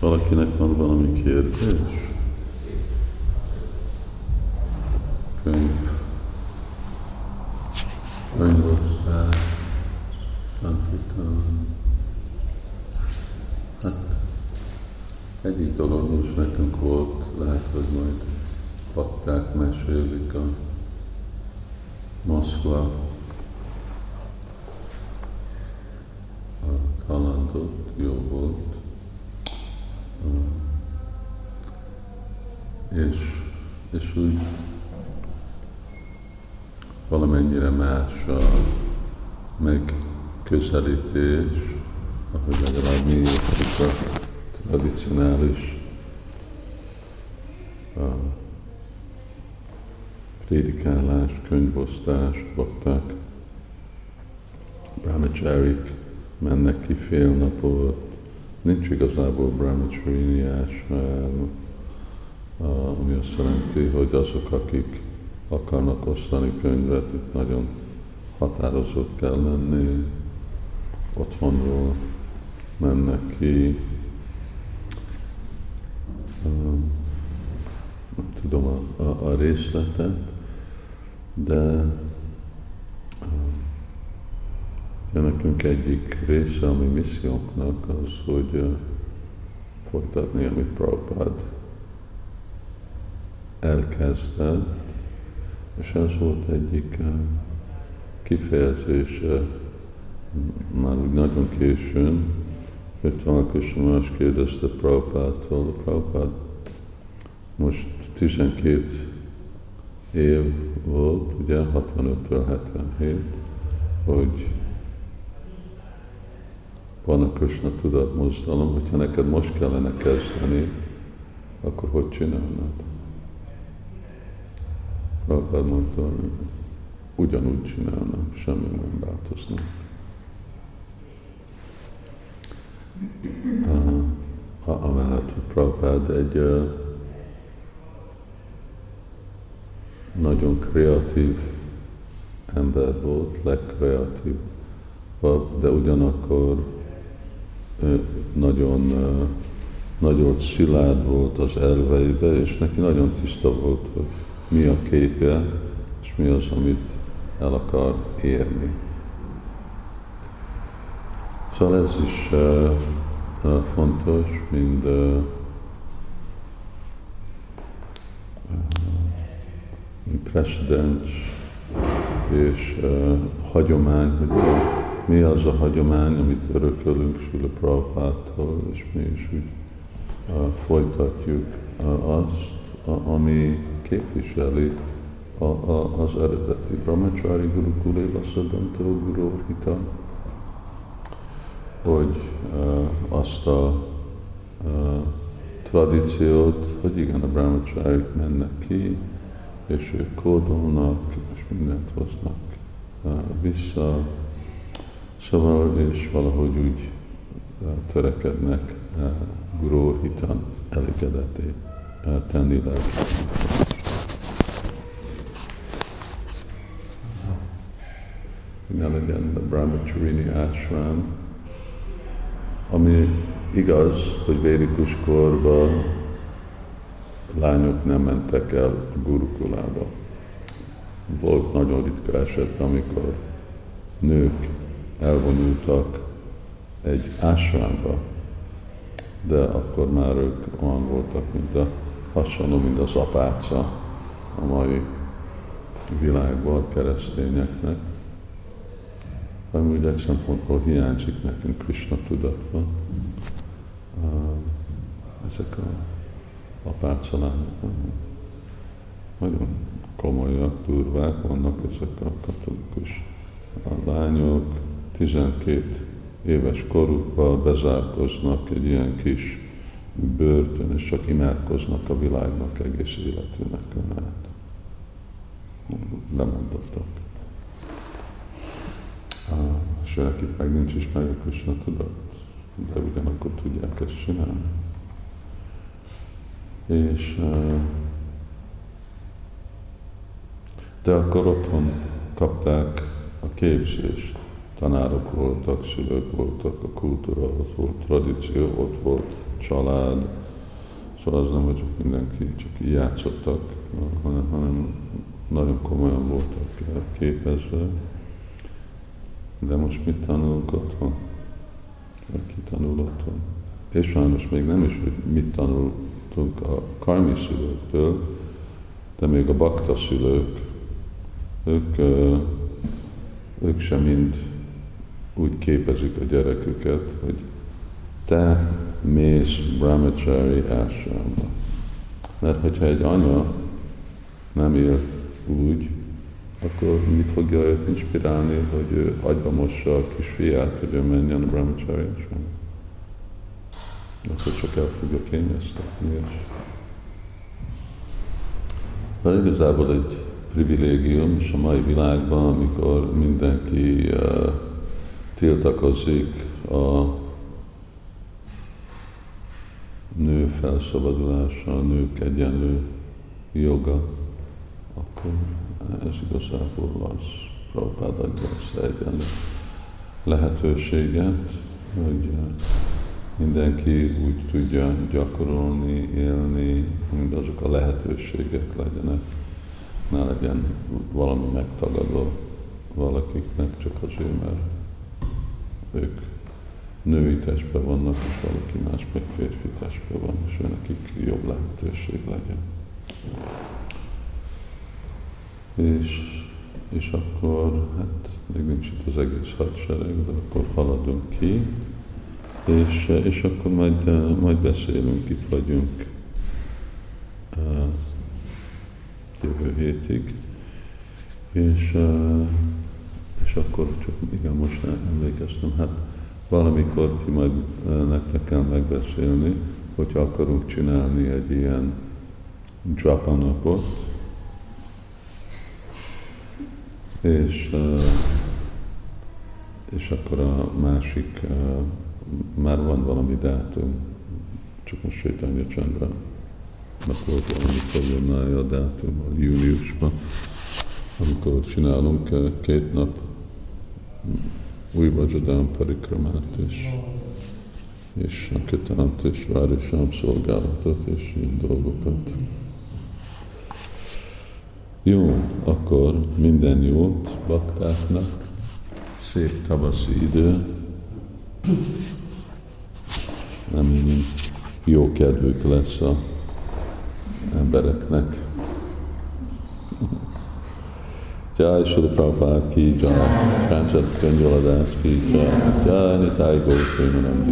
Valakinek van valami kérdés? Könyv. Könyvosztás. Hát egyik dolog most nekünk volt, lehet, hogy majd patták mesélik a Moszkva a kalandot, jó volt. És, és úgy valamennyire más a megközelítés, ahogy legalább mi a tradicionális a prédikálás, könyvosztás, bakták, brahmacharik mennek ki fél napot, nincs igazából brahmacharini ami azt jelenti, hogy azok, akik akarnak osztani könyvet, itt nagyon határozott kell lenni, otthonról mennek ki, nem tudom a, a, a részletet, de ja, nekünk egyik része a mi missziónknak az, hogy uh, folytatni, amit Prabhupád elkezdett, és ez volt egyik uh, kifejezése már nagyon későn, hogy Talkusra más kérdezte Prabhupától, Prabhupád most 12 év volt, ugye 65-től 77, hogy van a Krishna tudat mozdalom, hogyha neked most kellene kezdeni, akkor hogy csinálnád? Prabhupád mondta, ugyanúgy csinálnám, semmi nem változna. Uh, amellett, hogy Prabhupád egy uh, nagyon kreatív ember volt, legkreatív, de ugyanakkor nagyon, nagyon szilárd volt az elveibe, és neki nagyon tiszta volt, hogy mi a képje, és mi az, amit el akar érni. Szóval ez is uh, uh, fontos, mind uh, precedens és uh, hagyomány, hogy mi az a hagyomány, amit örökölünk Sula Prabhupától, és mi is úgy uh, folytatjuk uh, azt, a, ami képviseli a, a, az eredeti Brahmachari Guru Kuléva Szadantó Guru Hita, hogy uh, azt a uh, tradíciót, hogy igen, a brahmacharik mennek ki, és ők kódolnak, és mindent hoznak uh, vissza, Szóval, és valahogy úgy törekednek Guru Hitan elégedeté tenni le. Ne legyen a Brahmacharini Ashram, ami igaz, hogy védikus korban lányok nem mentek el a gurukulába. Volt nagyon ritka eset, amikor nők elvonultak egy ásványba, de akkor már ők olyan voltak, mint a hasonló, mint az apáca a mai világban keresztényeknek. Amúgy egy szempontból hiányzik nekünk Krishna tudatban. Ezek a apácalányok nagyon komolyak, durvák vannak ezek a katolikus a lányok, 12 éves korukban bezárkoznak egy ilyen kis börtön, és csak imádkoznak a világnak egész életünek át. Lemondottak. És akik meg nincs is meg a Krishna tudat, de ugyanakkor tudják ezt csinálni. És de akkor otthon kapták a képzést tanárok voltak, szülők voltak, a kultúra ott volt, tradíció ott volt, család. Szóval az nem, hogy mindenki csak így játszottak, hanem, hanem nagyon komolyan voltak képezve. De most mit tanulunk otthon? Ki tanul otthon? És sajnos még nem is, hogy mit tanultunk a karmi szülőktől, de még a bakta szülők, ők, ők sem mind úgy képezik a gyereküket, hogy te mész brahmachari ásramba. Mert hogyha egy anya nem él úgy, akkor mi fogja őt inspirálni, hogy ő agyba mossa a kis fiát, hogy ő menjen a brahmachari ásramba? Akkor csak el fogja kényeztetni. És... De igazából egy privilégium, és a mai világban, amikor mindenki uh, tiltakozik a nő felszabadulása, a nők egyenlő joga, akkor ez igazából az Prabhupád ezt egyenlő lehetőséget, hogy mindenki úgy tudja gyakorolni, élni, mind azok a lehetőségek legyenek, ne legyen valami megtagadva valakiknek csak azért, mert ők női testben vannak, és valaki más meg férfi testben van, és nekik jobb lehetőség legyen. És, és akkor, hát még nincs itt az egész hadsereg, de akkor haladunk ki, és, és akkor majd, majd beszélünk, itt vagyunk uh, jövő hétig, és, uh, és akkor csak igen, most emlékeztem, hát valamikor ti majd nektek kell megbeszélni, hogyha akarunk csinálni egy ilyen drapanapot, és, és akkor a másik, már van valami dátum, csak most Sétanya Csandra, mert volt valami problémája a dátum, a júniusban, amikor csinálunk két nap új Vajradán parikramát és, és a Kitánt és Várisám szolgálatot és ilyen dolgokat. Jó, akkor minden jót baktáknak, szép tavaszi idő, nem jó kedvük lesz a embereknek. Jai Srila Prabhupada ki jai, Kanchat Kanjaladás ki jai, Jai Nitai Gaur Premanandi